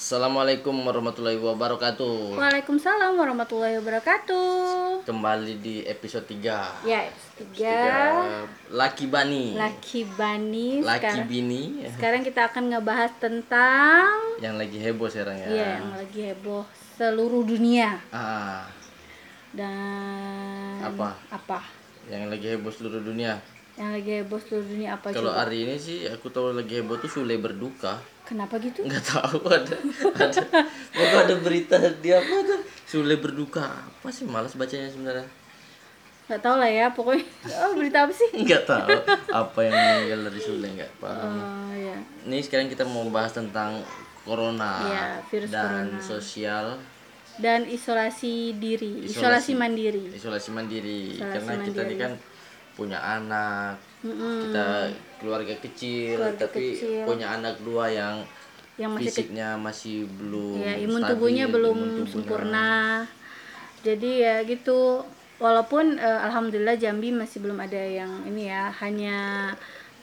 Assalamualaikum warahmatullahi wabarakatuh. Waalaikumsalam warahmatullahi wabarakatuh. Kembali di episode 3. Ya, episode tiga. Laki Bani. Laki Bani. Laki Sekarang, Bini sekarang kita akan ngebahas tentang yang lagi heboh sekarang ya. Iya, yang lagi heboh seluruh dunia Ah, dan Apa? Apa? yang lagi heboh seluruh dunia. Yang lagi heboh seluruh dunia apa Kalau coba? hari ini sih aku tahu lagi heboh tuh Sule berduka. Kenapa gitu? Nggak tahu ada ada pokoknya ada berita dia apa ada Sule berduka. Apa sih malas bacanya sebenarnya. Gak tau lah ya, pokoknya oh, berita apa sih? Nggak tahu apa yang meninggal dari Sule nggak paham. Oh ya, Ini sekarang kita mau bahas tentang corona Iya, virus dan corona. sosial dan isolasi diri, Isolasi. isolasi, mandiri. isolasi mandiri Isolasi karena kita ini mandiri. kan punya anak Mm-mm. kita keluarga kecil Keluarga tapi kecil. punya anak dua yang Yang masih fisiknya masih belum ya imun stabil, tubuhnya belum imun tubuhnya. sempurna jadi ya gitu walaupun eh, alhamdulillah Jambi masih belum ada yang ini ya hanya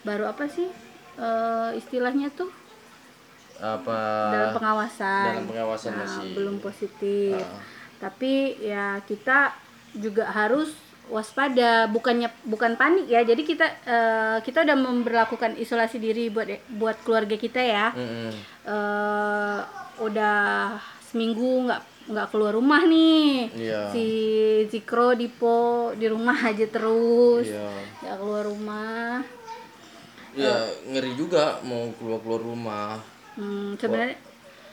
baru apa sih eh, istilahnya tuh apa dalam pengawasan dalam pengawasan Nah, masih belum positif Ah. tapi ya kita juga harus waspada bukannya bukan panik ya. Jadi kita eh, kita udah memperlakukan isolasi diri buat buat keluarga kita ya. Mm-mm. eh udah seminggu nggak nggak keluar rumah nih. Iya. si Zikro Dipo di rumah aja terus. Iya. nggak keluar rumah. Ya ngeri juga mau keluar keluar rumah. Hmm, sebenarnya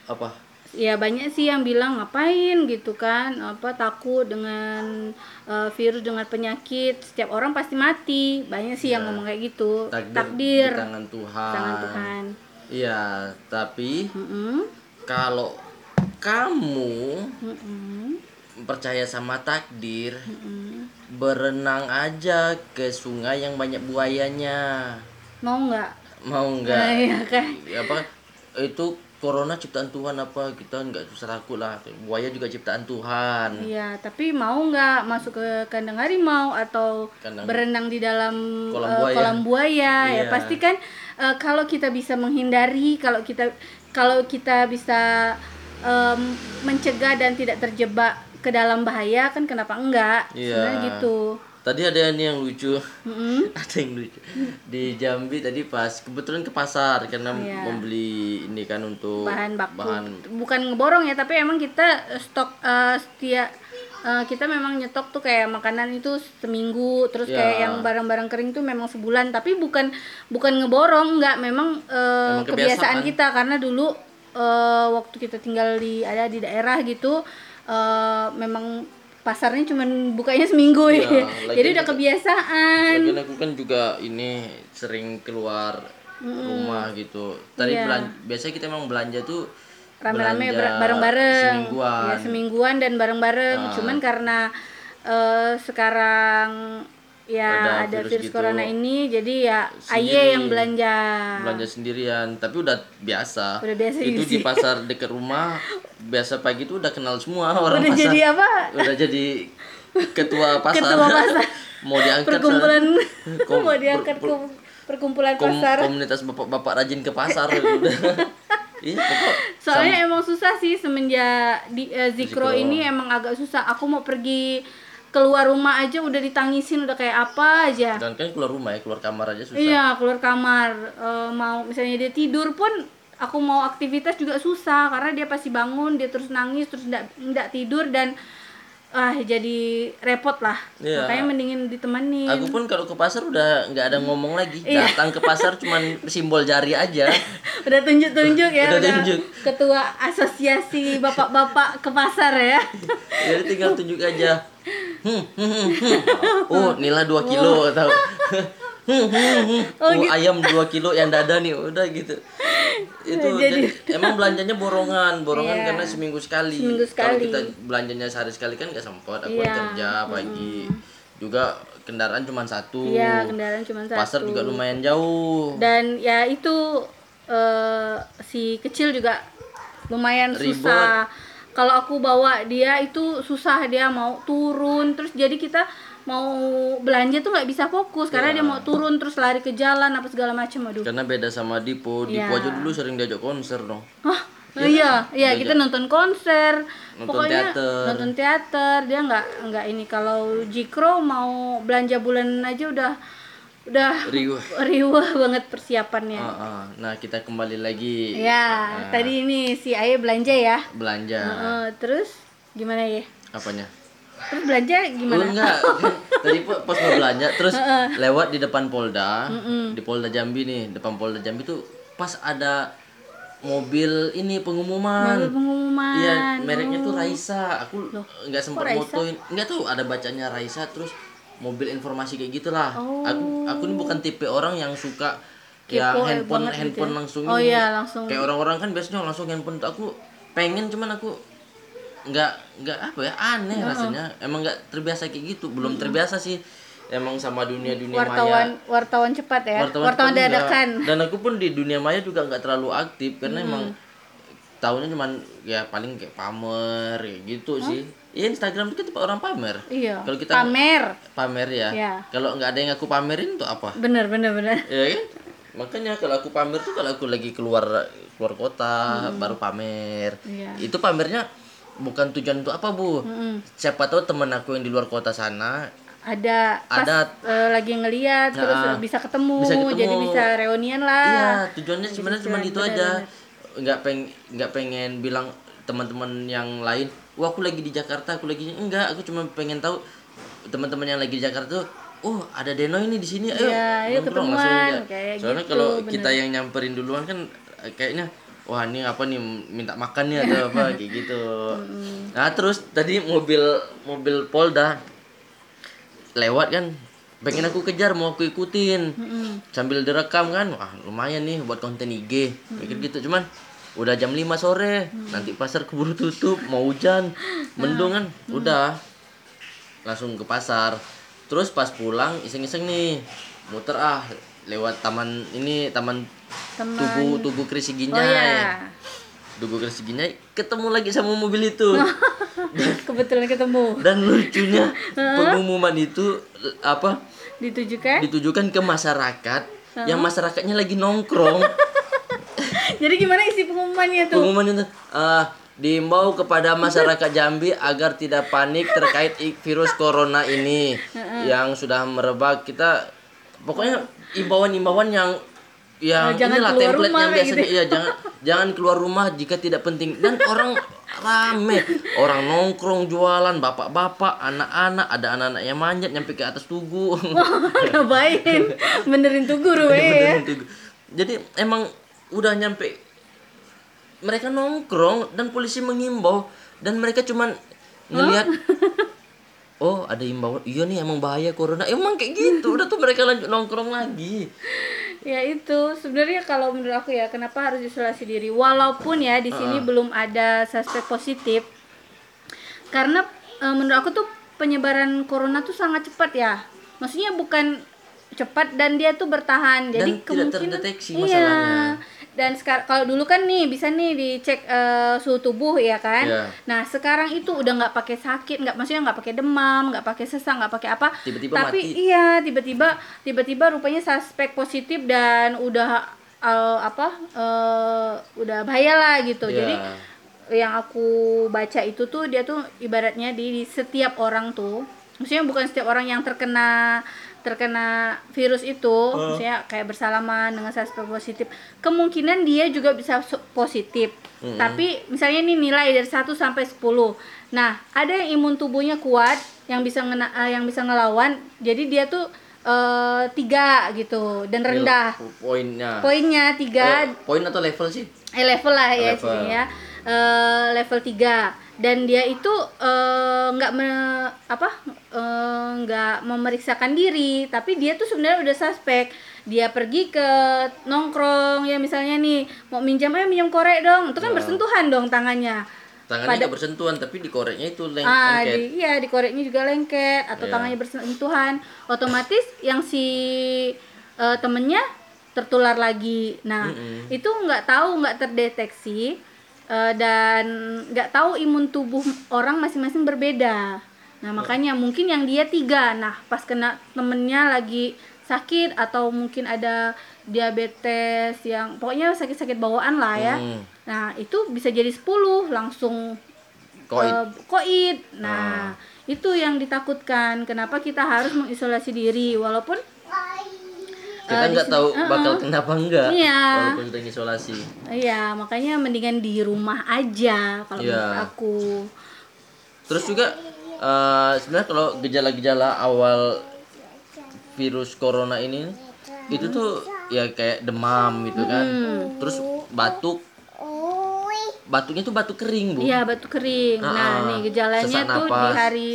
apa ya banyak sih yang bilang ngapain? gitu kan. Apa takut dengan eh, virus dengan penyakit. Setiap orang pasti mati. Banyak sih yang ngomong kayak gitu. Takdir, takdir. di tangan Tuhan. Tangan Tuhan. Iya tapi Mm-mm. kalau kamu Mm-mm. percaya sama takdir Mm-mm. berenang aja ke sungai yang banyak buayanya. Mau nggak? Mau nah, nggak iya kan. Ya, apa itu corona ciptaan Tuhan apa kita nggak usah takut lah buaya juga ciptaan Tuhan Iya, tapi mau nggak masuk ke kandang harimau atau Kandang- berenang di dalam Kolam eh, buaya. kolam buaya ya Iya. pasti kan eh, kalau kita bisa menghindari, kalau kita kalau kita bisa em, mencegah dan tidak terjebak ke dalam bahaya kan kenapa enggak? Iya. Sebenarnya gitu. tadi ada ini yang lucu Mm-mm. ada yang lucu di Jambi tadi pas kebetulan ke pasar karena Iya. membeli ini kan untuk bahan baku bahan bukan ngeborong ya tapi emang kita eh, stok eh, setia eh, kita memang nyetok tuh kayak makanan itu seminggu terus Ya. kayak yang barang-barang kering tuh memang sebulan tapi bukan bukan ngeborong nggak memang Memang eh, kebiasaan. kebiasaan kita karena dulu eh, waktu kita tinggal di ada di daerah gitu eh, memang pasarnya cuman bukanya seminggu Ya, ya, jadi udah kebiasaan Lagian aku kan juga ini sering keluar rumah gitu. Tadi Iya. belan- biasanya kita emang belanja tuh rame-rame belanja bareng-bareng semingguan. ya semingguan dan bareng-bareng Ah. cuman karena eh, sekarang ya Ada ada, virus virus, gitu. corona ini jadi ya aye yang belanja. Belanja sendirian tapi udah biasa. Udah biasa itu gitu di sih. pasar dekat rumah biasa pagi tuh udah kenal semua orang udah pasar. jadi apa? Udah jadi ketua pasar. Ketua pasar. mau diangkat perkumpulan. Kom- mau diangkat per- ke perkumpulan kom- pasar. komunitas bapak-bapak rajin ke pasar. Udah iya pokok soalnya emang susah sih semenjak di eh, Zikro. Zikro. ini emang agak susah. Aku mau pergi keluar rumah aja udah ditangisin udah kayak apa aja dan kan keluar rumah ya keluar kamar aja susah Iya, keluar kamar. Eh, mau misalnya dia tidur pun aku mau aktivitas juga susah karena dia pasti bangun, dia terus nangis, terus enggak tidur dan ah jadi repot lah. Iya. Makanya mendingin ditemenin. Aku pun kalau ke pasar udah nggak ada ngomong lagi. Iya. Datang ke pasar cuman simbol jari aja. udah tunjuk-tunjuk ya, Udah tunjuk. ketua asosiasi bapak-bapak ke pasar ya. Jadi tinggal tunjuk aja. Hmm, hmm, hmm, hmm. Oh, nilai 2 kilo tahu. Hmm, hmm. Oh, Oh, ayam 2 kilo yang dada nih, udah gitu. Itu jadi, emang belanjanya borongan, borongan Iya. karena seminggu sekali. Seminggu Kalau sekali. kita belanjanya sehari sekali kan nggak sempat. Aku Iya. kerja pagi. Juga kendaraan cuma satu. Iya, kendaraan cuma satu. Pasar juga lumayan jauh. dan ya itu eh, si kecil juga lumayan Ribet. susah kalau aku bawa dia itu susah dia mau turun terus jadi kita mau belanja tuh nggak bisa fokus karena Iya. dia mau turun terus lari ke jalan apa segala macam aduh Karena beda sama Dipo. Dipo Iya. aja dulu sering diajak konser dong. Hah? Oh, iya, iya Diajak. kita nonton konser, Nonton pokoknya teater. nonton teater. Dia nggak nggak ini kalau Jikro mau belanja bulanan aja udah udah riuh riuh banget persiapannya. Ah, ah. nah kita kembali lagi Ya, Ah. tadi ini si Aye belanja ya. belanja Heeh, terus gimana ya? apanya Terus belanja Oh, gimana? enggak tadi pas mau belanja terus lewat di depan Polda di Polda Jambi nih depan Polda Jambi tuh pas ada mobil ini pengumuman Mobil pengumuman. Iya, mereknya tuh Raisa. Aku nggak sempat motoin. Nggak tahu ada bacanya Raisa terus mobil informasi kayak gitulah. Oh. Aku aku ini bukan tipe orang yang suka Kepo ya eh, handphone gitu handphone ya. langsung Oh iya, langsung. Kayak orang-orang kan biasanya langsung handphone tuh aku pengen cuman aku nggak nggak apa ya aneh rasanya. Emang nggak terbiasa kayak gitu. Belum terbiasa sih emang sama dunia dunia wartawan maya wartawan cepat ya. Wartawan, wartawan, dadakan. dan aku pun di dunia maya juga nggak terlalu aktif karena emang tahunnya cuman ya paling kayak pamer kayak gitu sih. Ya Instagram itu kan tempat orang pamer. Iya. kalau kita Pamer. pamer ya. Iya. kalau nggak ada yang aku pamerin tuh apa? Bener bener bener. ya kan? Makanya kalau aku pamer tuh kalau aku lagi keluar keluar kota baru pamer. Iya. itu pamernya bukan tujuan untuk apa bu Mm-mm. siapa tahu temen aku yang di luar kota sana Ada pas Ada. eh, lagi ngeliat terus Nah, bisa ketemu, bisa ketemu. jadi bisa reunian lah. Iya, tujuannya sebenarnya cuma itu aja. Nggak peng nggak pengen bilang teman-teman yang lain, "Wah, aku lagi di Jakarta, aku lagi enggak, aku cuma pengen tahu teman-teman yang lagi di Jakarta tuh Oh, ada Deno ini di sini. Ayo, Iya, ayo nongkrong." ketemuan, aja. kayak Soalnya gitu, kalau bener. kita yang nyamperin duluan kan eh, kayaknya wah ini apa nih minta makan nih atau apa kayak gitu. Nah, terus tadi mobil mobil Polda lewat kan pengen aku kejar mau aku ikutin. Sambil direkam kan wah lumayan nih buat konten IG kayak gitu cuman udah jam 5 sore nanti pasar keburu tutup mau hujan mendung kan udah. Langsung ke pasar. Terus pas pulang iseng-iseng nih muter ah lewat taman ini taman Teman. tugu tugu Kris Oh Ginyai iya. tugu Kris Ginyai ketemu lagi sama mobil itu Kebetulan ketemu. dan lucunya pengumuman itu apa Ditujukan. ditujukan ke masyarakat yang masyarakatnya lagi nongkrong Jadi gimana isi pengumumannya tuh? pengumuman itu eh, diimbau kepada masyarakat Jambi agar tidak panik terkait virus corona ini yang sudah merebak kita pokoknya imbauan-imbauan yang yang Oh, jangan inilah template rumah yang biasanya gitu. iya jangan jangan keluar rumah jika tidak penting. Dan orang rame. Orang nongkrong jualan bapak-bapak anak-anak ada anak-anak yang manjat nyampe ke atas tugu. Ngapain? Benerin tuh guru ya. Beneran tugu. jadi emang udah nyampe mereka nongkrong dan polisi mengimbau. Dan mereka cuman ngelihat oh ada imbauan. Iya nih emang bahaya corona. Emang kayak gitu. Udah tuh mereka lanjut nongkrong lagi Ya itu. Sebenarnya kalau menurut aku ya kenapa harus isolasi diri? Walaupun ya di sini belum ada suspek positif. Karena e, menurut aku tuh penyebaran corona tuh sangat cepat ya. Maksudnya bukan cepat dan dia tuh bertahan. Jadi tidak kemungkinan terdeteksi iya. masalahnya. Dan sekarang kalau dulu kan nih bisa nih dicek eh, suhu tubuh ya kan Iya. nah sekarang itu udah nggak pakai sakit nggak maksudnya nggak pakai demam nggak pakai sesak nggak pakai apa Tiba-tiba tapi mati. iya tiba-tiba tiba-tiba rupanya suspek positif dan udah eh, apa eh, udah bahaya lah gitu Iya. jadi yang aku baca itu tuh dia tuh ibaratnya di, di setiap orang tuh maksudnya bukan setiap orang yang terkena terkena virus itu maksudnya kayak bersalaman dengan suspek positif kemungkinan dia juga bisa positif. Tapi misalnya ini nilai dari 1 sampai 10 nah ada yang imun tubuhnya kuat yang bisa ngena, eh, yang bisa ngelawan jadi dia tuh eh, tiga gitu dan rendah. poinnya. Poinnya tiga. Eh, poin atau level sih? Eh level lah ya Level. sini ya Eh, level 3 dan dia itu eh, nggak me- apa eh, nggak memeriksakan diri tapi dia tuh sebenarnya udah suspek dia pergi ke nongkrong ya misalnya nih mau minjam ayo minjam korek dong itu kan Ya. bersentuhan dong tangannya tangannya Pada- bersentuhan tapi di koreknya itu leng ah lengket. di, iya di koreknya juga lengket atau Iya. tangannya bersentuhan otomatis yang si eh, temennya tertular lagi nah Mm-mm. itu nggak tahu nggak terdeteksi eh, dan nggak tahu imun tubuh orang masing-masing berbeda nah makanya mungkin yang dia tiga nah pas kena temennya lagi sakit atau mungkin ada diabetes yang pokoknya sakit-sakit bawaan lah ya. Hmm. Nah, itu bisa jadi 10 langsung Koid. eh, koid. Ah. Nah, itu yang ditakutkan. Kenapa kita harus mengisolasi diri walaupun kita Eh, nggak tahu uh-uh. bakal kenapa enggak Iya. walaupun kita isolasi Iya, makanya mendingan di rumah aja kalau Iya. menurut aku. terus juga eh, sebenarnya kalau gejala-gejala awal virus corona ini itu tuh ya kayak demam gitu kan Hmm. terus batuk batuknya tuh batuk kering bu Iya, batuk kering. Nah, Ah, nih gejalanya sesak tuh di hari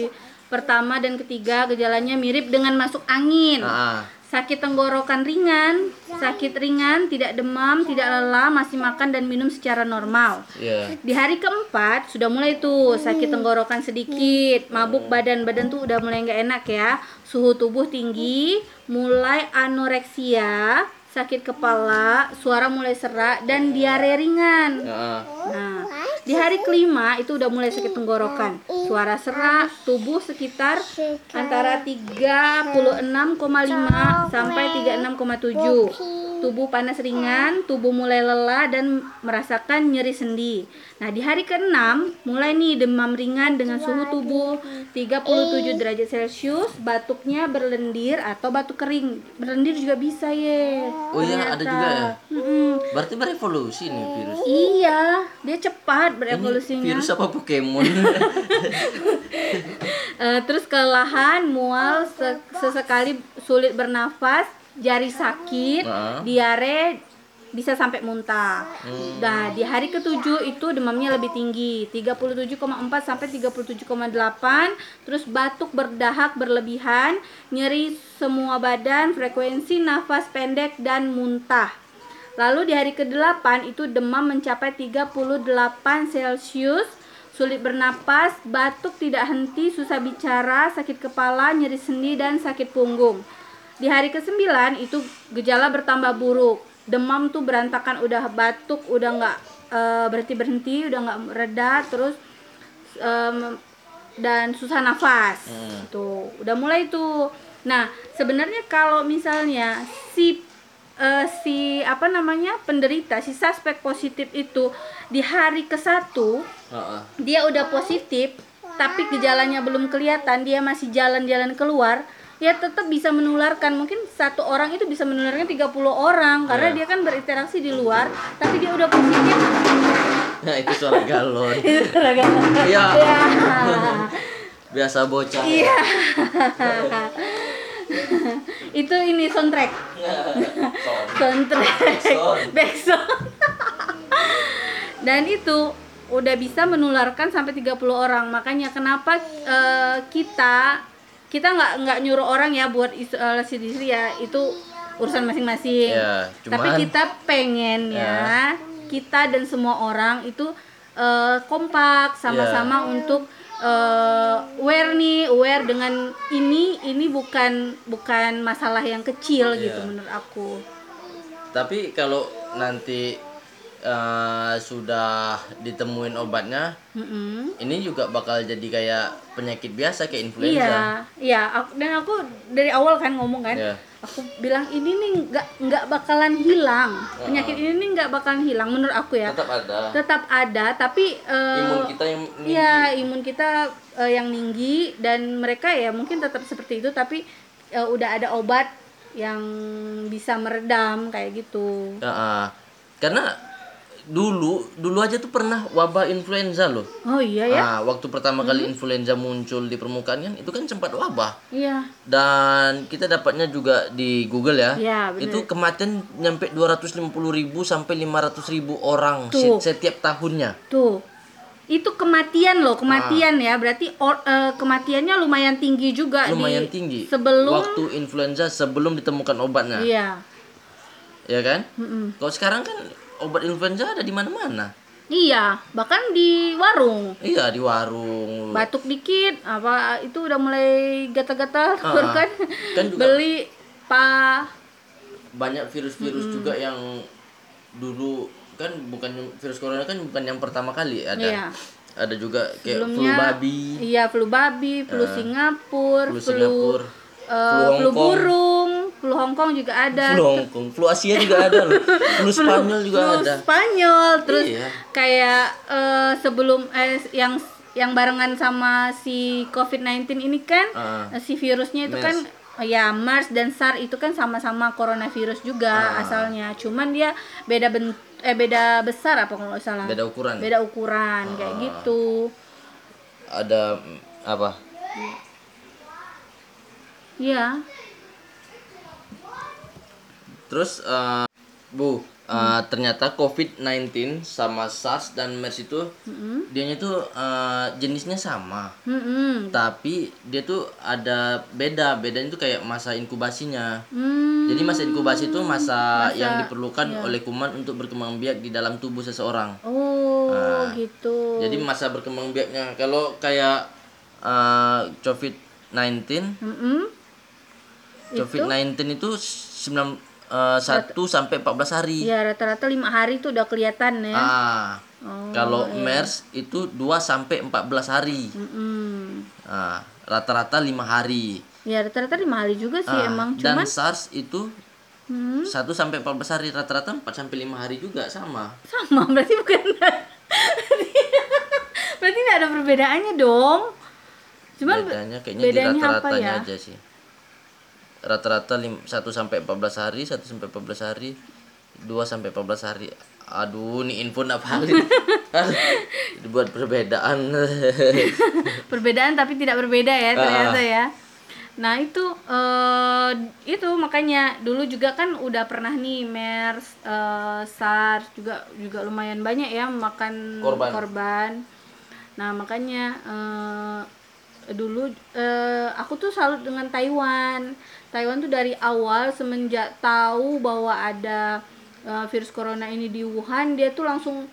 pertama dan ketiga gejalanya mirip dengan masuk angin. Ah, ah. Sakit tenggorokan ringan, sakit ringan, tidak demam, tidak lelah, masih makan dan minum secara normal. Iya. Di hari keempat sudah mulai tuh sakit tenggorokan sedikit, mabuk badan badan tuh udah mulai nggak enak ya, suhu tubuh tinggi, mulai anoreksia, sakit kepala, suara mulai serak dan diare ringan. Ah, Nah, di hari kelima itu udah mulai sakit tenggorokan, suara serak, tubuh sekitar antara 36,5 sampai 36,7. Tubuh panas ringan, tubuh mulai lelah dan merasakan nyeri sendi. Nah, di hari keenam mulai nih demam ringan dengan suhu tubuh 37 derajat Celcius, batuknya berlendir atau batuk kering. Berlendir juga bisa ya. Oh iya, ada juga ya? Mm-mm. berarti berevolusi nih virus Iya, dia cepat Ini berevolusinya. virus apa Pokemon Eh, terus kelelahan, mual, se- sesekali sulit bernafas, jari sakit, diare, bisa sampai muntah. Nah, di hari ketujuh itu demamnya lebih tinggi, 37,4 sampai 37,8, terus batuk berdahak berlebihan, nyeri semua badan, frekuensi nafas pendek dan muntah. Lalu di hari ke-8 itu demam mencapai 38 Celcius, sulit bernapas, batuk tidak henti, susah bicara, sakit kepala, nyeri sendi dan sakit punggung. Di hari ke-9 itu gejala bertambah buruk. Demam tuh berantakan, udah batuk, udah nggak eh, berhenti berhenti, udah nggak reda, terus em, dan susah nafas. Tuh, udah mulai tuh. Nah, sebenarnya kalau misalnya si eh, si apa namanya penderita si suspek positif itu di hari ke satu Heeh. dia udah positif tapi gejalanya belum kelihatan dia masih jalan-jalan keluar ya tetap bisa menularkan mungkin satu orang itu bisa menularkan 30 orang karena Iya. dia kan berinteraksi di luar tapi dia udah positif Nah, itu suara galon. itu gara-gara Iya. ya Biasa bocah. iya itu ini soundtrack soundtrack Backsound. dan itu udah bisa menularkan sampai 30 orang makanya kenapa eh, kita kita nggak nggak nyuruh orang ya buat isolasi diri ya. Itu urusan masing-masing. Ya, tapi cuman- kita pengen ya kita dan semua orang itu eh, kompak sama-sama untuk eh, aware nih aware dengan ini ini bukan bukan masalah yang kecil gitu Iya. menurut aku. Tapi kalau nanti eh, sudah ditemuin obatnya, Mm-mm. ini juga bakal jadi kayak penyakit biasa kayak Iya, influenza. iya. Aku, dan aku dari awal kan ngomong kan, Iya. aku bilang ini nih nggak nggak bakalan hilang. Penyakit ini nih nggak bakalan hilang menurut aku ya. Tetap ada. Tetap ada, tapi eh, Imun kita yang tinggi. Iya, imun kita eh, yang tinggi dan mereka ya mungkin tetap seperti itu, tapi eh, udah ada obat yang bisa meredam kayak gitu. Ah. karena dulu dulu aja tuh pernah wabah influenza loh. Oh iya ya, Ah, waktu pertama kali Hmm. influenza muncul di permukaan kan itu kan sempat wabah. iya. Dan kita dapatnya juga di Google ya. Iya, bener. itu kematian nyampe 250.000 ribu sampai 500.000 orang Tuh. se- setiap tahunnya. Tuh. Itu kematian loh, kematian ya. Berarti or- eh, kematiannya lumayan tinggi juga Lumayan di tinggi. Sebelum waktu influenza sebelum ditemukan obatnya. Iya. Ya kan? Mm-mm. Kalau sekarang kan obat influenza ada di mana-mana. Iya, bahkan di warung. Iya, di warung. Batuk dikit apa itu udah mulai gatal-gatal Ah, kan. kan juga- Beli pa banyak virus-virus juga yang dulu kan bukan virus corona kan bukan yang pertama kali ada. Iya. Ada juga kayak flu sebelumnya babi, Iya, flu babi, flu Singapura, flu flu Singapura, eh, flu flu burung, flu Hong Kong juga ada Flu Hongkong, flu Asia juga ada loh. Flu Spanyol juga flu ada. Spanyol terus Iya. kayak eh, sebelum eh, yang yang barengan sama si COVID-19 ini kan eh, si virusnya itu MERS. kan eh, ya MERS dan SARS itu kan sama-sama coronavirus juga Ah. asalnya cuman dia beda ben eh beda besar apa kalau nggak salah Beda ukuran. beda ukuran kayak Ah. gitu Ada mm, apa? Iya Terus eh, Bu, eh, ternyata COVID-19 sama SARS dan MERS itu Mm-mm. dianya tuh eh, jenisnya sama. Mm-mm. Tapi dia tuh ada beda. Bedanya tuh kayak masa inkubasinya. Hmm. Jadi masa inkubasi itu masa, Masa- yang diperlukan iya. oleh kuman untuk berkembang biak di dalam tubuh seseorang. Oh, Ah. gitu. Jadi masa berkembang biaknya kalau kayak eh, COVID-19, Mm-mm. COVID-19 itu 9 1 sampai 14 hari. Ya rata-rata lima hari tuh udah kelihatan ya. Ah. Oh, kalau MERS itu 2 sampai 14 hari. Ah, rata-rata 5 hari. Ya rata-rata lima hari juga sih Ah, emang. dan Cuman SARS itu hmm, 1 sampai 14 hari rata-rata 4 sampai 5 hari juga sama. sama berarti bukan. berarti nggak ada perbedaannya dong. Cuman be- bedanya kayaknya bedanya di rata-ratanya ya? aja sih. Rata-rata 1 sampai 14 hari, 1 sampai 14 hari, 2 sampai 14 hari. Aduh, ini info. Aduh, Dibuat perbedaan. perbedaan tapi tidak berbeda ya ternyata Ah. ya. Nah itu eh, itu makanya dulu juga kan udah pernah nih MERS, eh, SARS juga juga lumayan banyak ya makan Korban. Nah makanya eh, dulu eh, aku tuh salut dengan Taiwan. Taiwan tuh dari awal semenjak tahu bahwa ada eh, virus corona ini di Wuhan dia tuh langsung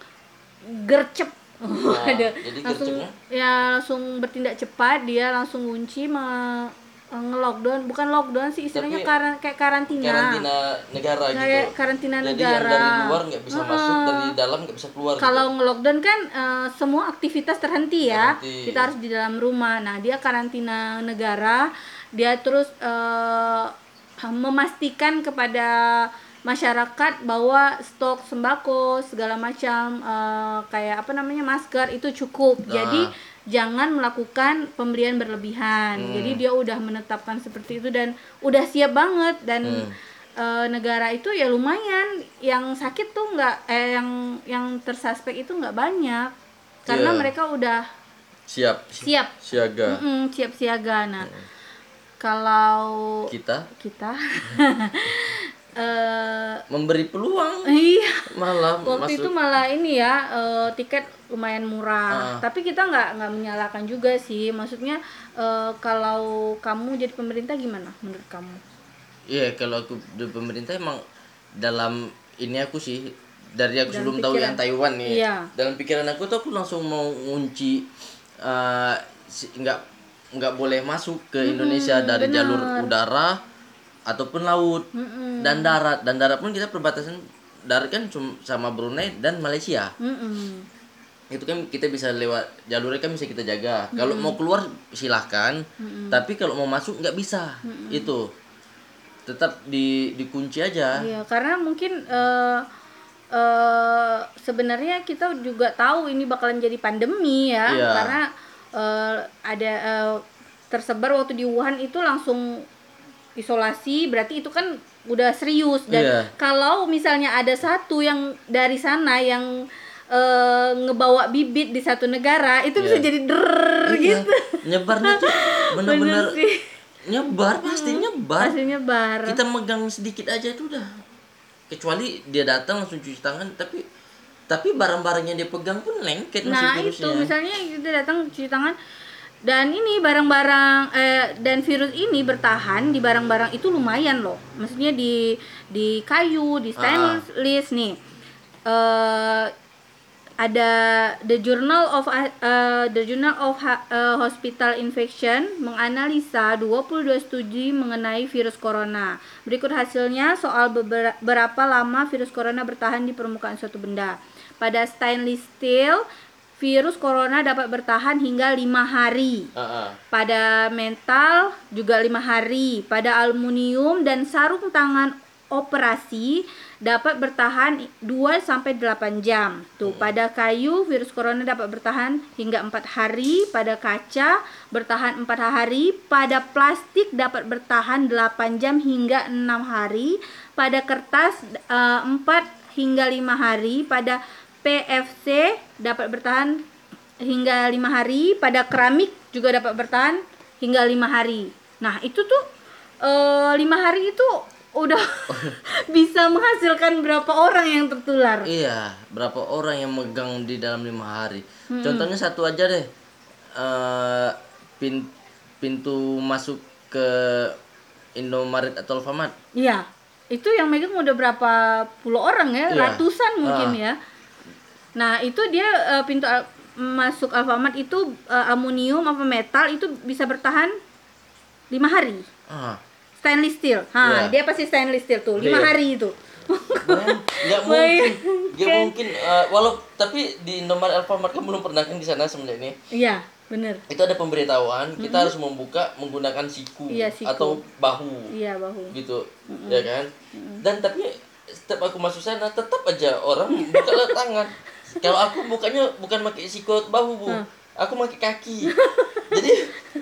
gercep. Ada jadi langsung gercepnya? ya langsung bertindak cepat dia langsung kunci me- nge-lockdown bukan lockdown sih istilahnya Tapi karan kayak karantina, Karantina negara kayak gitu. karantina Jadi negara yang dari luar nggak bisa Heeh. masuk, dari dalam nggak bisa keluar. gitu. kalau nge-lockdown kan eh, semua aktivitas terhenti ya Terhenti. kita harus di dalam rumah nah dia karantina negara dia terus eh, memastikan kepada masyarakat bahwa stok sembako segala macam eh, kayak apa namanya masker itu cukup Nah. jadi jangan melakukan pembelian berlebihan Hmm. jadi dia udah menetapkan seperti itu dan udah siap banget dan Hmm. eh, negara itu ya lumayan yang sakit tuh nggak eh yang yang tersuspek itu nggak banyak karena Iya. mereka udah siap, siap siaga. Mm-mm, siap siaga nah kalau Kita kita eh memberi peluang iya malah waktu masuk itu malah ini ya eh, tiket lumayan murah Ah. tapi kita nggak nggak menyalahkan juga sih maksudnya eh, kalau kamu jadi pemerintah gimana menurut kamu Iya, kalau aku di pemerintah emang dalam ini aku sih dari aku Dalam sebelum tahu pikiran. yang Taiwan nih. Iya. Dalam pikiran aku tuh aku langsung mau ngunci eh, si- nggak boleh masuk ke Indonesia dari benar. jalur udara ataupun laut Mm-mm. dan darat. Dan darat pun kita perbatasan darat kan cuma sama Brunei dan Malaysia. Mm-mm. itu kan kita bisa lewat jalurnya kan bisa kita jaga. Kalau mau keluar silahkan. Tapi kalau mau masuk nggak bisa. Itu. Tetap di dikunci aja. Iya, karena mungkin eh eh, sebenarnya kita juga tahu ini bakalan jadi pandemi ya, Iya. karena eh, ada eh, tersebar waktu di Wuhan itu langsung isolasi, berarti itu kan udah serius dan Iya. kalau misalnya ada satu yang dari sana yang eh, ngebawa bibit di satu negara itu bisa Iya. jadi der Iya, gitu. nyebarnya tuh bener-bener sih. nyebar pasti nyebar Hasilnya bar. kita megang sedikit aja itu udah kecuali dia datang langsung cuci tangan tapi tapi barang-barangnya dia pegang pun lengket masih Nah itu virusnya misalnya kita datang cuci tangan dan ini barang-barang eh, dan virus ini bertahan di barang-barang itu lumayan loh. Maksudnya di di kayu, di stainless nih. Eh ada The Journal of eh, The Journal of eh, Hospital Infection menganalisa 22 studi mengenai virus corona. Berikut hasilnya soal beber- berapa lama virus corona bertahan di permukaan suatu benda. Pada stainless steel virus corona dapat bertahan hingga lima hari. Ah, ah. Pada mental juga lima hari. Pada aluminium dan sarung tangan operasi dapat bertahan 2 sampai 8 jam. Tuh, pada kayu virus corona dapat bertahan hingga 4 hari, pada kaca bertahan 4 hari, pada plastik dapat bertahan 8 jam hingga 6 hari, pada kertas eh, 4 hingga 5 hari, pada PVC dapat bertahan hingga 5 hari, pada keramik juga dapat bertahan hingga 5 hari. Nah, itu tuh eh, 5 hari itu udah bisa menghasilkan berapa orang yang tertular. Iya, berapa orang yang megang di dalam lima hari? Contohnya satu aja deh, eh pin- pintu masuk ke Indomaret atau Alfamart. Iya. Itu yang megang udah berapa puluh orang ya, Iya. ratusan mungkin Ah. ya. Nah, itu dia eh, pintu al- masuk Alfamart itu eh, aluminium apa metal itu bisa bertahan lima hari. Ah, Stainless steel. Ha, Iya. dia pasti stainless steel tuh, lima Iya. hari itu. bayang- nggak mungkin, nggak mungkin. eh, walau tapi di Indomaret Alfamart kan belum pernah kan di sana sebenarnya ini. Iya, bener. Itu ada pemberitahuan, kita harus membuka menggunakan siku, Iya, siku. atau bahu. Iya, bahu. gitu ya kan dan tapi setiap aku masuk sana tetap aja orang buka tangan kalau aku bukanya bukan pakai sikut bahu bu. Aku pakai kaki. Jadi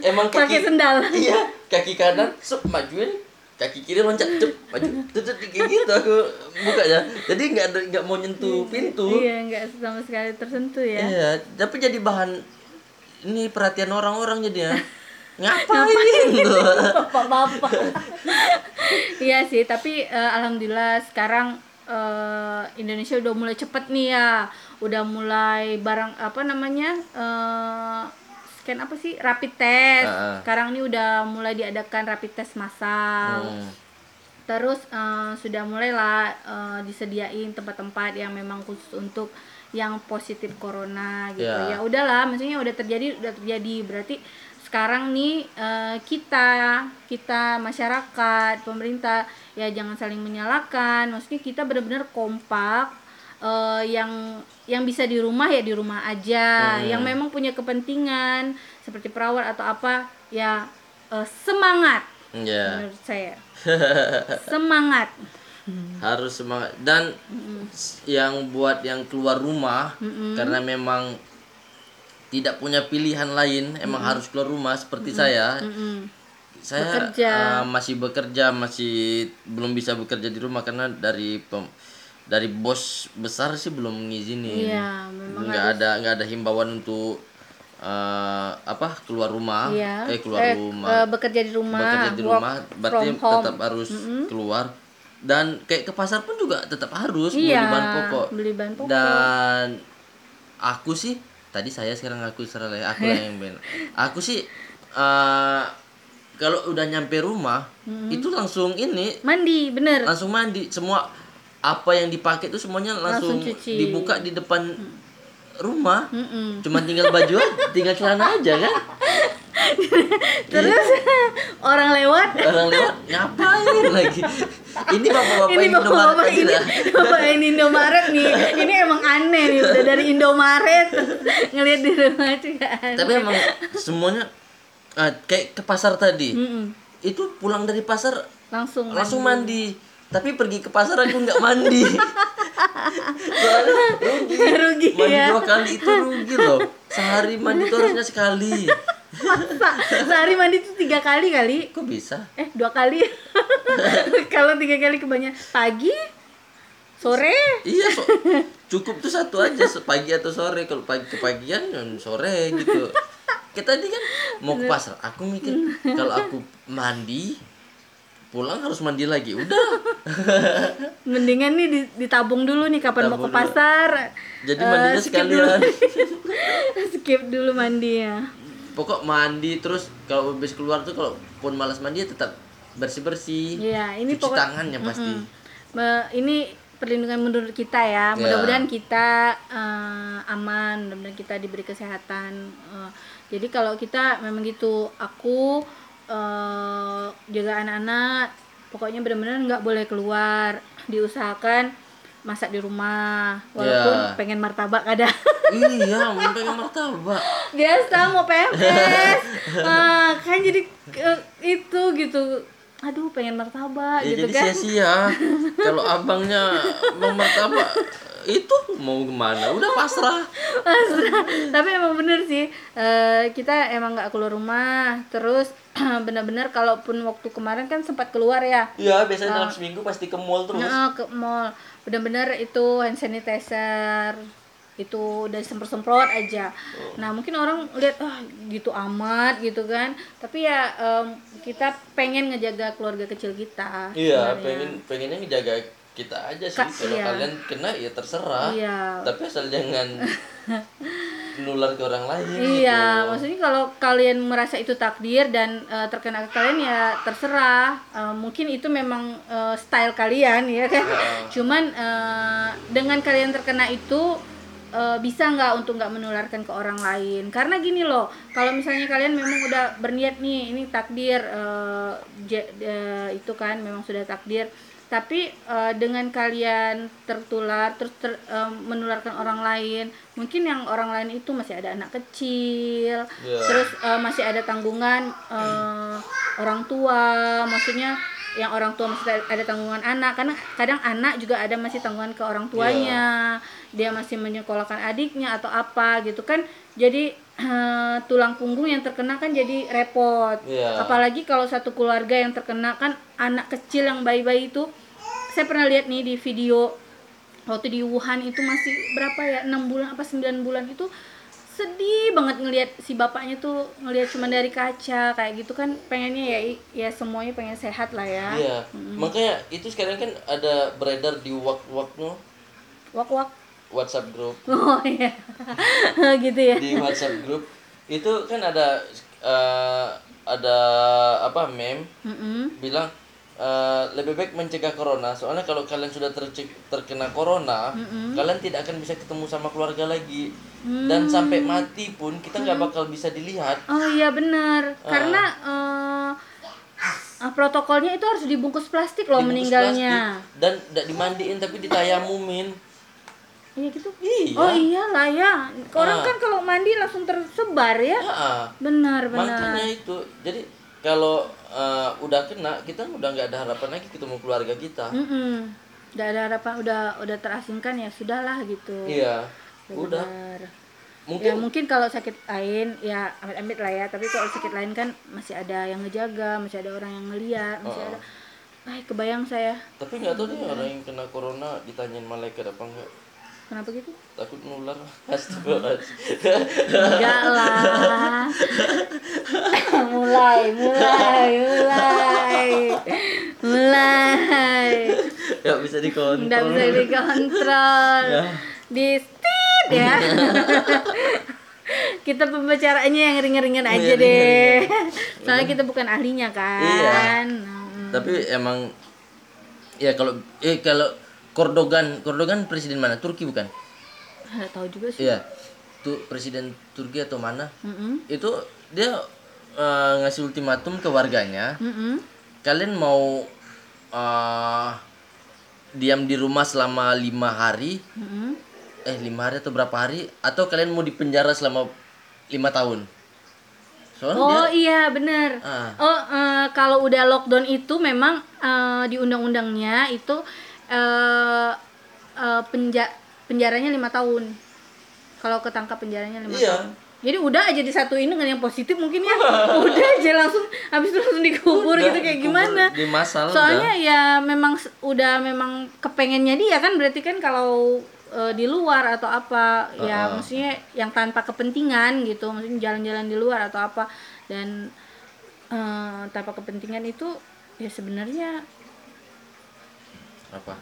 emang kaki Pakai sendal. iya kaki kanan sup majuin kaki kiri loncat cep maju. Tutut kayak gitu aku bukanya jadi nggak nggak mau nyentuh pintu. Iya, nggak sama sekali tersentuh ya. iya tapi jadi bahan ini perhatian orang-orang jadi ya. Ngapain tuh bapak-bapak. Iya sih tapi eh, alhamdulillah sekarang eh, Indonesia udah mulai cepet nih ya udah mulai barang apa namanya eh, scan apa sih rapid test ah. sekarang ini udah mulai diadakan rapid test massal Hmm. terus eh, sudah mulailah eh, disediain tempat-tempat yang memang khusus untuk yang positif corona gitu Ya. ya udahlah maksudnya udah terjadi udah terjadi berarti sekarang nih kita kita masyarakat pemerintah ya jangan saling menyalahkan maksudnya kita benar-benar kompak eh, yang yang bisa di rumah ya di rumah aja. Hmm. yang memang punya kepentingan seperti perawat atau apa ya eh, semangat. Ya. Menurut saya. Semangat. Harus semangat. Dan s- yang buat yang keluar rumah karena memang tidak punya pilihan lain emang harus keluar rumah seperti saya. Mm-mm. saya Bekerja. uh, masih bekerja masih belum bisa bekerja di rumah karena dari pem- dari bos besar sih belum mengizini Iya, memang nggak ada nggak ada himbauan untuk uh, apa keluar rumah. Iya. eh keluar Eh, rumah. eh, bekerja di rumah, bekerja di work rumah berarti tetap harus keluar. Dan kayak ke pasar pun juga tetap harus Iya, beli bahan pokok. beli bahan pokok. dan aku sih tadi saya sekarang aku ya aku lah yang ben aku sih eh kalau udah nyampe rumah itu langsung ini. Mandi, bener. langsung mandi semua apa yang dipakai itu semuanya langsung, Langsung cuci. dibuka di depan rumah. Mm-mm. cuma tinggal baju tinggal celana aja kan? Terus orang lewat. Orang lewat ngapain lagi? Ini bapak-bapak ini bapak-bapak ini bapak ini Indomaret nih. Ini emang aneh nih udah dari Indomaret. Ngelihat di rumah juga aneh. tapi emang semuanya ah, kayak ke pasar tadi. Mm-mm. itu pulang dari pasar langsung langsung mandi tapi pergi ke pasar aku nggak mandi. Soalnya rugi. Rugi, mandi ya. dua kali itu rugi loh. Sehari mandi itu harusnya sekali. Masa? sehari mandi tuh tiga kali kali? Kok bisa? Eh dua kali. Kalau tiga kali kebanyakan pagi sore. Iya so, cukup tuh satu aja pagi atau sore. Kalau pagi kepagian ya sore gitu. Kita tadi kan mau ke pasar aku mikir kalau aku mandi pulang harus mandi lagi udah. Mendingan nih di- ditabung dulu nih kapan mau ke Tabung dulu. pasar. Jadi mandinya skip dulu. sekalian. Skip dulu mandi ya pokok mandi terus kalau habis keluar tuh kalau pun malas mandi ya tetap bersih bersih Iya, ini cuci pokok- tangannya pasti. Me- ini perlindungan menurut kita ya. Ya. mudah-mudahan kita eh, aman mudah-mudahan kita diberi kesehatan. Eh, jadi kalau kita memang gitu aku eh, jaga anak-anak pokoknya benar-benar nggak boleh keluar. Diusahakan masak di rumah walaupun Ya. pengen martabak ada iya mau pengen martabak. Biasa mau PMS Ah, kan jadi eh, itu gitu. Aduh pengen martabak ya gitu jadi kan. sia-sia. Kalau abangnya bang martabak itu mau ke mana udah pasrah Pasrah. tapi emang bener sih eh, kita emang nggak keluar rumah terus benar-benar kalaupun waktu kemarin kan sempat keluar ya Iya, biasanya dalam seminggu pasti ke mall terus. Nah, ke mall benar-benar itu hand sanitizer itu udah semprot-semprot aja. Nah mungkin orang lihat ah gitu amat gitu kan. Tapi ya em, kita pengen ngejaga keluarga kecil kita. Iya, sebenarnya. pengen pengennya ngejaga kita aja sih. Ka- Kalau iya. kalian kena ya terserah. Iya. Tapi asal jangan nular ke orang lain Iya, gitu. maksudnya kalau kalian merasa itu takdir dan eh, terkena ke kalian ya terserah. Eh, mungkin itu memang eh, style kalian ya kan. Cuman eh, dengan kalian terkena itu eh, bisa nggak untuk nggak menularkan ke orang lain? Karena gini loh, kalau misalnya kalian memang udah berniat nih, ini takdir eh, je- eh, itu kan memang sudah takdir. Tapi eh, dengan kalian tertular terus ter- eh, menularkan orang lain, mungkin yang orang lain itu masih ada anak kecil, Iya. terus eh, masih ada tanggungan eh, orang tua, maksudnya yang orang tua masih ada tanggungan anak. Karena kadang anak juga ada masih tanggungan ke orang tuanya dia masih menyekolahkan adiknya atau apa gitu kan. Jadi eh, tulang punggung yang terkena kan jadi repot. Iya. apalagi kalau satu keluarga yang terkena kan anak kecil yang bayi-bayi itu saya pernah lihat nih di video waktu di Wuhan itu masih berapa ya enam bulan apa 9 bulan itu sedih banget ngelihat si bapaknya tuh ngelihat cuma dari kaca kayak gitu kan pengennya ya ya semuanya pengen sehat lah ya. Iya. Makanya itu sekarang kan ada beredar di wak-waknya. Wak wak WhatsApp group. oh iya. Gitu ya. Di WhatsApp group itu kan ada eh, ada apa meme? Mm-mm. bilang eh, lebih baik mencegah corona. Soalnya kalau kalian sudah terce- terkena corona kalian tidak akan bisa ketemu sama keluarga lagi. Dan sampai mati pun kita nggak bakal bisa dilihat. Oh iya benar. Karena eh, ah, protokolnya itu harus dibungkus plastik loh Dibungkus meninggalnya. plastik. Dan tidak dimandiin tapi ditayamumin iya gitu. Iya. Oh iyalah ya. Orang Ah. kan kalau mandi langsung tersebar ya. Ah, benar benar. Makanya itu. Jadi kalau eh, udah kena kita udah nggak ada harapan lagi ketemu keluarga kita. Mm-mm. Udah ada harapan, udah udah terasingkan ya sudahlah gitu. iya. Udah Benar. mungkin Ya mungkin kalau sakit lain ya amit-amit lah ya, tapi kalau sakit lain kan masih ada yang ngejaga, masih ada orang yang ngeliat, masih Oh. ada. Ay, kebayang saya. tapi nggak tahu deh orang yang kena corona ditanyain malaikat apa enggak Kenapa gitu? takut nular Enggak lah. mulai, mulai, mulai. Mulai. nggak bisa dikontrol Enggak bisa dikontrol. Ya. Di stit ya. kita pembicaraannya yang ringan-ringan aja Iya, deh. Soalnya kita bukan ahlinya kan. Iya. Hmm. tapi emang ya kalau eh kalau Kordogan Kordogan presiden mana Turki bukan Nggak tahu juga sih. iya tuh presiden Turki atau mana Mm-mm. itu dia eh, ngasih ultimatum ke warganya Mm-mm. kalian mau eh, diam di rumah selama lima hari Mm-mm. eh lima hari atau berapa hari atau kalian mau dipenjara selama lima tahun soalnya dia Oh iya bener. Ah. Oh eh, kalau udah lockdown itu memang eh, di undang-undangnya itu eh eh, penja penjaranya lima tahun. Kalau ketangkap penjaranya lima Iya. tahun. Jadi udah aja disatuin dengan yang positif mungkin ya. udah aja langsung habis itu langsung dikubur Udah, gitu kayak dikubur gimana. di masal Soalnya ya memang udah memang kepengennya dia kan berarti kan kalau eh, di luar atau apa ya Uh-uh. maksudnya yang tanpa kepentingan gitu maksudnya jalan-jalan di luar atau apa dan eh, tanpa kepentingan itu ya sebenarnya apa?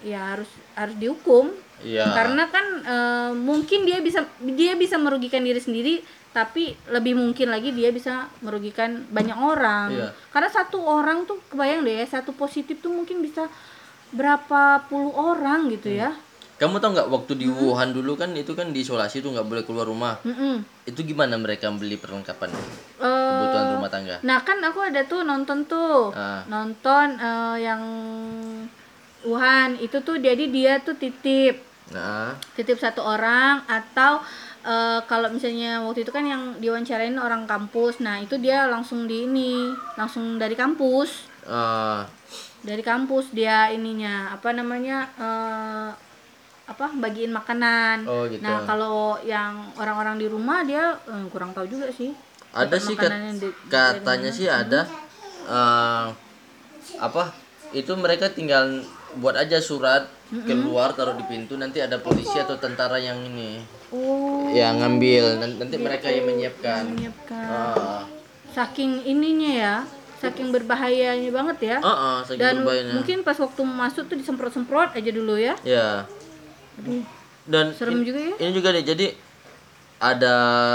Ya harus harus dihukum. Iya. Karena kan eh, mungkin dia bisa dia bisa merugikan diri sendiri tapi lebih mungkin lagi dia bisa merugikan banyak orang. Iya. karena satu orang tuh kebayang deh ya satu positif tuh mungkin bisa berapa puluh orang gitu ya. Kamu tau nggak waktu di Wuhan dulu kan itu kan diisolasi tuh nggak boleh keluar rumah. Mm-mm. itu gimana mereka beli perlengkapan Eh, kebutuhan rumah tangga? nah kan aku ada tuh nonton tuh. Ah. nonton eh, yang Wuhan itu tuh jadi dia tuh titip. Nah, titip satu orang atau eh, kalau misalnya waktu itu kan yang diwawancarain orang kampus. Nah itu dia langsung di ini langsung dari kampus. Eh, dari kampus dia ininya apa namanya eh, apa bagiin makanan. Oh, gitu. nah kalau yang orang-orang di rumah dia eh, kurang tahu juga sih. Ada sih kat- di- katanya sih ada eh, apa itu mereka tinggal buat aja surat keluar taruh di pintu nanti ada polisi atau tentara yang ini. Oh. Yang ngambil Nan- nanti mereka yang menyiapkan. Menyiapkan. Ah, saking ininya ya saking berbahayanya banget ya. Ah, ah, saking dan berbahayanya. mungkin pas waktu masuk tuh disemprot-semprot aja dulu ya. Ya. Dan serem in- juga ya. ini juga nih jadi ada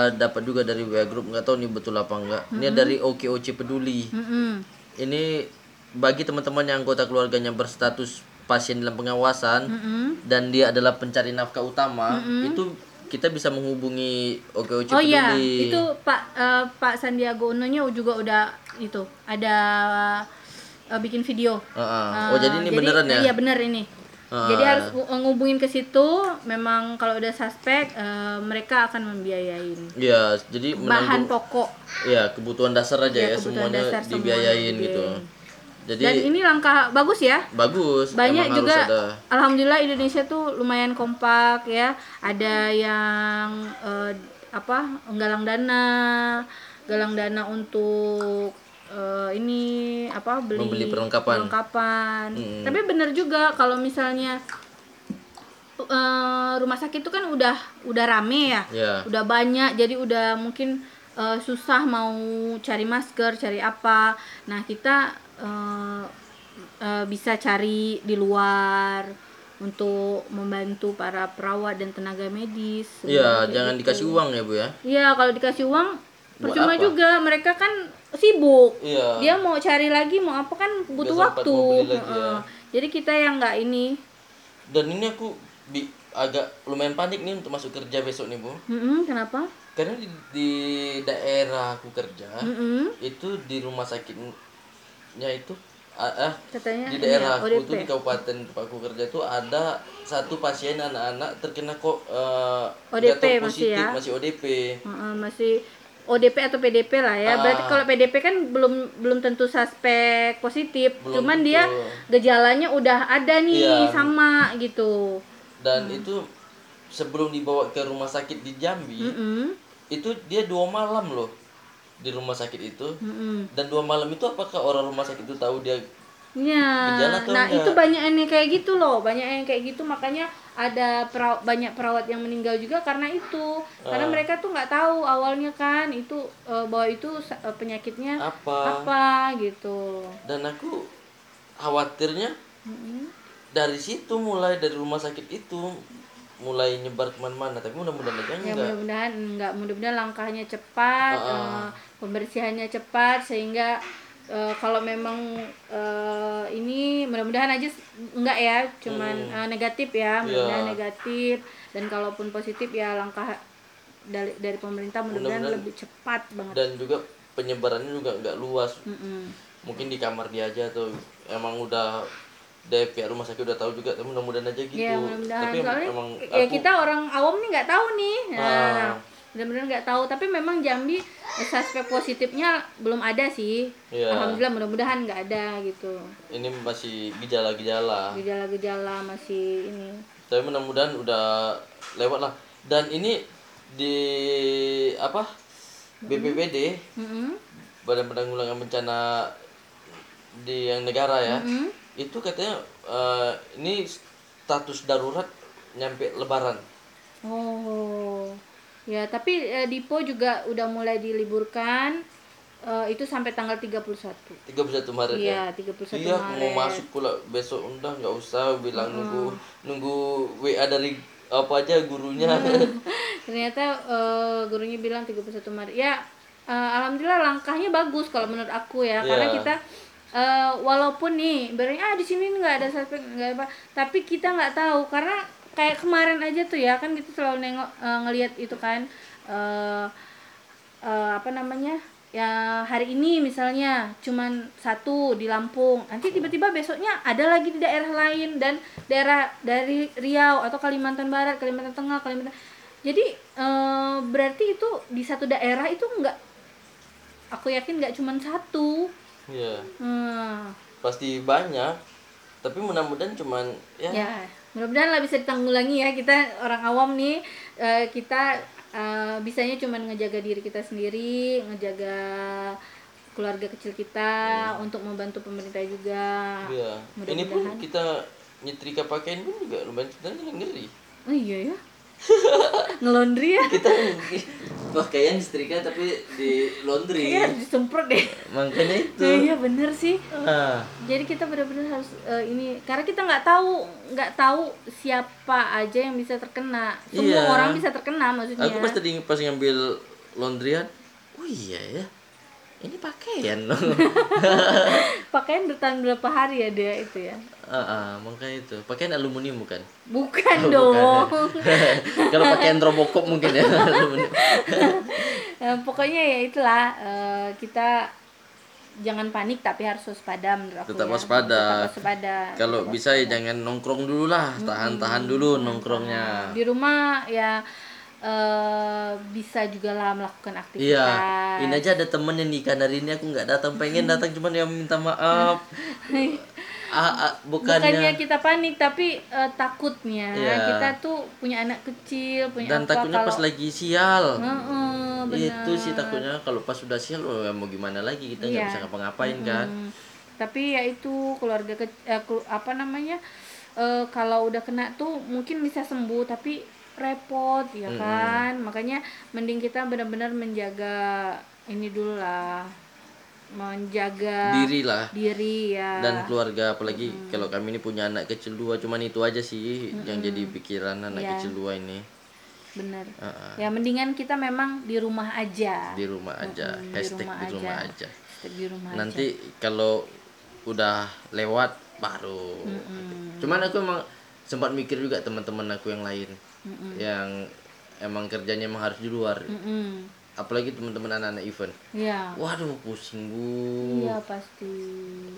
dapat juga dari WA group nggak tahu nih betul apa enggak ini dari OKOC peduli. Mm-mm. ini bagi teman-teman yang anggota keluarganya berstatus pasien dalam pengawasan Mm-mm. dan dia adalah pencari nafkah utama itu kita bisa menghubungi OKOC oh iya peduli itu Pak eh, Pak Sandiaga Uno nya juga udah itu ada eh, bikin video Ah, ah. Eh, oh jadi ini beneran ya iya bener ini Ah. jadi harus ngubungin ke situ memang kalau udah suspek eh, mereka akan membiayain Iya, jadi bahan pokok ya kebutuhan dasar aja Ya, ya, kebutuhan semuanya dasar semua dibiayain dibiayain. gitu. Jadi dan ini langkah bagus ya bagus. banyak juga ada. alhamdulillah Indonesia tuh lumayan kompak ya ada yang eh, apa galang dana galang dana untuk eh, ini apa beli Membeli perlengkapan. perlengkapan. Mm. tapi bener juga kalau misalnya eh, rumah sakit itu kan udah udah rame ya Ya. udah banyak jadi udah mungkin eh, susah mau cari masker cari apa nah kita eh, eh, bisa cari di luar untuk membantu para perawat dan tenaga medis Iya, jangan gitu. dikasih uang ya, Bu ya. Iya, kalau dikasih uang Buat percuma apa? juga. Mereka kan sibuk. Iya. Dia mau cari lagi, mau apa kan butuh sempat waktu. lagi, ya. Jadi kita yang nggak ini, Dan ini aku bi- agak lumayan panik nih untuk masuk kerja besok nih, Bu. Mm-mm, kenapa? Karena di, di daerah aku kerja Mm-mm, itu di rumah sakitnya itu ah, ah, katanya di daerah ya, aku ODP. tuh di kabupaten tempat aku kerja tuh ada satu pasien anak-anak terkena kok eh, ODP nggak tahu masih positif ya? masih ODP. Heeh, masih ODP atau PDP lah ya. Berarti Ah. kalau PDP kan belum belum tentu suspek positif. Belum Cuman tentu. dia gejalanya udah ada nih Iya. sama gitu. dan Hmm. itu sebelum dibawa ke rumah sakit di Jambi Mm-mm, itu dia dua malam loh di rumah sakit itu mm-mm. dan dua malam itu apakah orang rumah sakit itu tahu dia Ya, nah enggak? itu banyak yang kayak gitu loh, banyak yang kayak gitu makanya ada pera- banyak perawat yang meninggal juga karena itu, karena Ah. mereka tuh nggak tahu awalnya kan itu eh, bahwa itu eh, penyakitnya apa apa gitu. dan aku khawatirnya Mm-mm. dari situ mulai dari rumah sakit itu mulai nyebar ke mana-mana tapi mudah-mudahan aja Ya enggak mudah-mudahan enggak, mudah-mudahan langkahnya cepat, Ah, ah. eh, pembersihannya cepat sehingga eh, kalau memang eh, ini mudah-mudahan aja enggak ya, cuman Hmm. eh, negatif ya, mudah-mudahan Iya. negatif dan kalaupun positif ya langkah dari dari pemerintah mudah-mudahan Mudah-mudahan. lebih cepat banget. dan juga penyebarannya juga nggak luas Mm-mm. mungkin di kamar dia aja tuh emang udah dari pihak rumah sakit udah tahu juga tapi mudah-mudahan aja gitu Ya mudah-mudahan tapi soalnya emang ya aku kita orang awam nih nggak tahu nih. Nah, Ah. benar-benar nggak tahu tapi memang Jambi eh, suspek positifnya belum ada sih. Iya. Alhamdulillah mudah-mudahan nggak ada gitu. ini masih gejala-gejala Gejala-gejala masih ini. tapi mudah-mudahan udah lewat lah dan ini di apa BPBD Mm-mm. Badan Penanggulangan Bencana di yang negara ya Mm-mm. Itu katanya eh, ini status darurat nyampe Lebaran Oh. Ya, tapi eh, Dipo juga udah mulai diliburkan eh, itu sampai tanggal 31. 31 Maret Iya, ya 31 iya Maret. mau masuk pula besok udah nggak usah bilang nunggu nunggu WA dari apa aja gurunya Ternyata eh, gurunya bilang 31 Maret. Ya, eh, alhamdulillah langkahnya bagus kalau menurut aku ya, karena Iya. kita eh, walaupun nih berarti ah di sini nggak ada suspek nggak apa, tapi kita nggak tahu karena kayak kemarin aja tuh ya kan kita selalu nengok eh, ngelihat itu kan eh eh, apa namanya ya hari ini misalnya cuman satu di Lampung nanti tiba-tiba besoknya ada lagi di daerah lain dan daerah dari Riau atau Kalimantan Barat Kalimantan Tengah Kalimantan jadi eh, berarti itu di satu daerah itu enggak aku yakin nggak cuman satu Iya. hmm, Pasti banyak. Tapi mudah-mudahan cuman ya, ya mudah-mudahan lah bisa ditanggulangi ya kita orang awam nih eh, kita eh, bisanya cuman ngejaga diri kita sendiri ngejaga keluarga kecil kita untuk membantu pemerintah juga Iya. Ini pun kita nyetrika pakaian pun juga lumayan sebenarnya ngeri. oh iya ya ngelondri ya Kita pakaian setrika tapi di laundry. Iya disemprot deh Makanya itu. Iya, iya bener sih Ah, jadi kita benar-benar harus eh, ini karena kita nggak tahu nggak tahu siapa aja yang bisa terkena semua Iya. orang bisa terkena maksudnya aku pas tadi pas ngambil laundryan, oh iya ya. Ini pakaian loh. pakaian bertahan berapa hari ya dia itu ya Ah, ah, makanya itu. Pakaian aluminium bukan? bukan Oh, dong bukan. Kalau pakaian Robocop mungkin ya aluminium. Ya, pokoknya ya itulah eh, kita jangan panik tapi harus waspada menurut aku Tetap ya. waspada. Tetap waspada Kalau bisa ya jangan nongkrong dulu lah, tahan-tahan dulu nongkrongnya. di rumah ya eh, bisa juga lah melakukan aktivitas Iya, ini aja ada temen yang nikah hari ini aku nggak datang, pengen datang cuman ya minta maaf. ah, ah, bukannya, bukannya kita panik tapi eh, takutnya Iya. kita tuh punya anak kecil punya dan apa takutnya pas kalau lagi sial. Heeh, benar. Itu sih takutnya kalau pas sudah sial oh, ya mau gimana lagi kita nggak Iya. bisa ngapa-ngapain kan. Hmm, tapi ya itu keluarga ke, eh, apa namanya eh, kalau udah kena tuh mungkin bisa sembuh tapi repot ya kan? Makanya mending kita benar-benar menjaga ini dulu lah. Menjaga Diri lah. diri ya. Dan keluarga apalagi kalau kami ini punya anak kecil dua cuman itu aja sih yang jadi pikiran anak Iya. kecil dua ini. Bener Ah, ah. ya mendingan kita memang di rumah aja. Di rumah aja. Di hashtag rumah di rumah aja. aja. Hashtag di rumah nanti kalau udah lewat baru. Cuman aku emang sempat mikir juga teman-teman aku yang lain yang emang kerjanya emang harus di luar. Mm-mm. apalagi teman-teman anak-anak event. Iya. waduh pusing bu. Iya pasti.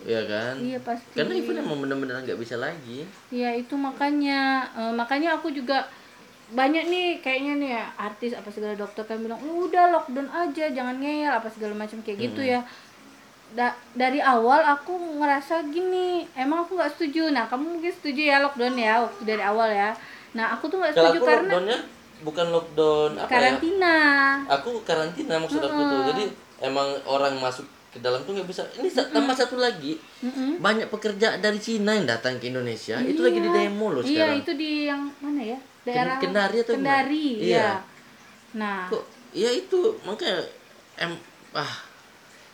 ya kan? Iya pasti. karena event emang bener-bener nggak bisa lagi. Iya itu makanya. Eh, makanya aku juga banyak nih kayaknya nih ya artis apa segala dokter kan bilang "Lu udah lockdown aja jangan ngeyel apa segala macam kayak gitu ya. Da- dari awal aku ngerasa gini emang aku nggak setuju. Nah kamu mungkin setuju ya lockdown ya waktu dari awal ya nah aku tuh nggak kalau setuju aku karena lockdownnya bukan lockdown apa ya? Karantina. Aku karantina maksud aku tuh. Jadi emang orang masuk ke dalam tuh nggak bisa. Ini sa- tambah satu lagi. Banyak pekerja dari Cina yang datang ke Indonesia. Itu lagi di demo loh iya sekarang. itu di yang mana ya? Daerah Kendari atau? Kendari Iya. ya nah. Kok ya itu makanya em ah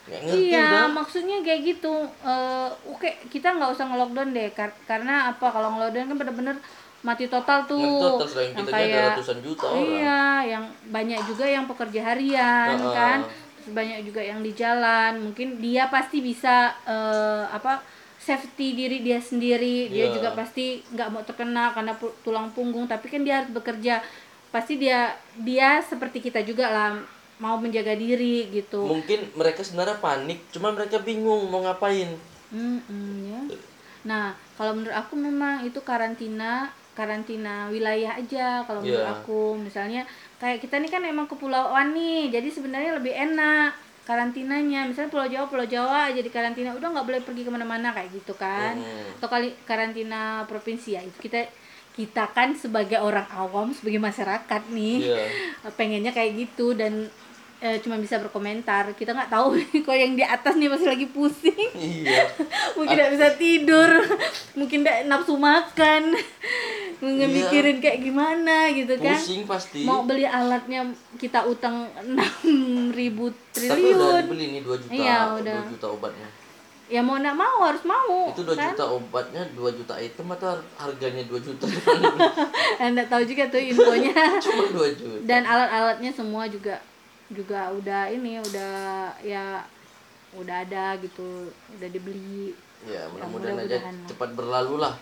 ngerti iya udah maksudnya kayak gitu. Eh, oke kita nggak usah nge-lockdown deh kar- karena apa? Kalau nge-lockdown kan bener-bener mati total tuh Mati total, selain yang kita kayak ratusan juta orang. iya yang banyak juga yang pekerja harian Heeh. kan Terus banyak juga yang di jalan mungkin dia pasti bisa eh, apa safety diri dia sendiri dia Iya. juga pasti nggak mau terkena karena tulang punggung tapi kan dia harus bekerja pasti dia dia seperti kita juga lah mau menjaga diri gitu mungkin mereka sebenarnya panik cuma mereka bingung mau ngapain Mm-mm, ya. Nah, kalau menurut aku memang itu karantina karantina wilayah aja kalau menurut Iya. aku misalnya kayak kita nih kan emang kepulauan nih jadi sebenarnya lebih enak karantinanya misalnya Pulau Jawa Pulau Jawa aja di karantina udah nggak boleh pergi ke mana-mana kayak gitu kan Hmm. atau kali karantina provinsi ya itu kita kita kan sebagai orang awam sebagai masyarakat nih Iya. pengennya kayak gitu dan eh, cuma bisa berkomentar. Kita nggak tahu kok yang di atas nih masih lagi pusing. Iya. Mungkin tidak bisa tidur. Mungkin tidak nafsu makan. Mungkin Iya. mikirin kayak gimana gitu kan. Pusing pasti. Mau beli alatnya kita utang enam ribu tapi udah triliun. dibeli nih 2 juta Iya, udah. 2 juta obatnya. Ya mau nggak mau harus mau itu 2 kan? juta obatnya 2 juta item atau harganya 2 juta? Anda tahu juga tuh infonya. Cuma 2 juta. Dan alat-alatnya semua juga juga udah ini udah ya udah ada gitu udah dibeli ya mudah-mudahan aja mudah-mudahan lah. cepat berlalu lah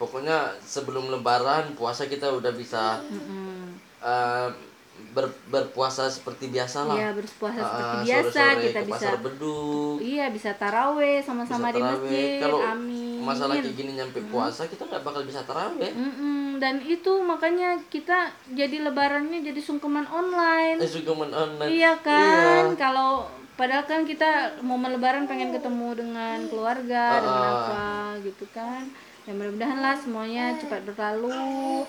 pokoknya sebelum lebaran puasa kita udah bisa Mm-mm. eh, ber- berpuasa seperti biasa lah. Iya, berpuasa Ah, seperti biasa sore-sore kita bisa pasar beduk. iya bisa taraweh sama-sama di masjid. Kalau Amin. masalah kayak gini nyampe puasa kita nggak bakal bisa taraweh. Mm-mm, dan itu makanya kita jadi lebarannya jadi sungkeman online. Eh sungkeman online. Iya kan? Kalau padahal kan kita mau lebaran pengen ketemu dengan keluarga dengan Ah, ah. apa gitu kan. Ya mudah-mudahan lah semuanya cepat berlalu.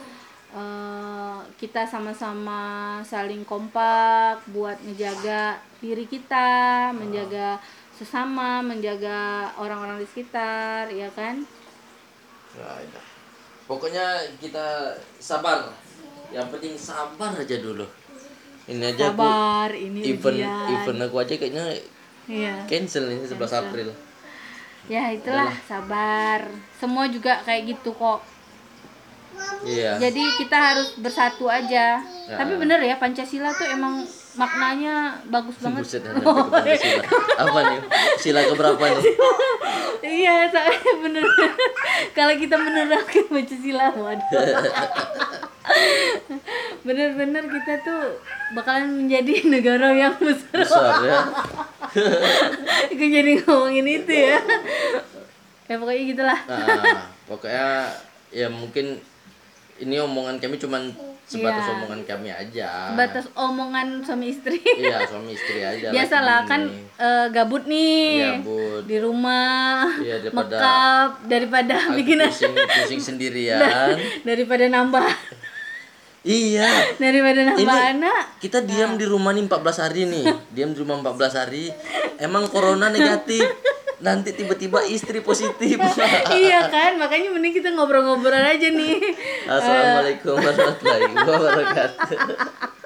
Eh, kita sama-sama saling kompak buat menjaga diri kita, menjaga sesama, menjaga orang-orang di sekitar, ya kan? Ya, ya. Pokoknya kita sabar. Yang penting sabar aja dulu. Ini aja aku Sabar, ini event ujian. event aku aja kayaknya Iya. cancel nih 11 April. Ya itulah sabar. Semua juga kayak gitu kok. Iya. Jadi kita harus bersatu aja. Ya. Tapi bener ya Pancasila tuh emang maknanya bagus banget. Buset, ada Pancasila. Apa nih? Sila keberapa nih? iya, soalnya bener. Kalau kita menerapkan Pancasila, waduh. Bener-bener kita tuh bakalan menjadi negara yang besar. Besar ya. Aku jadi ngomongin itu ya. Ya pokoknya gitulah. Nah, pokoknya ya mungkin ini omongan kami cuman sebatas Iya. omongan kami aja. Batas omongan suami istri. Iya, suami istri aja. lah Biasalah kan eh, gabut nih. Iya, Bud. Di rumah. Iya, daripada- Makeup daripada bikin pusing, pusing sendirian. daripada nambah iya. daripada nambah Ini- anak. Kita diam di rumah nih 14 hari nih. Diam di rumah 14 hari. Emang corona negatif. Nanti tiba-tiba istri positif. iya kan, makanya mending kita ngobrol-ngobrol aja nih. Assalamualaikum warahmatullahi wabarakatuh.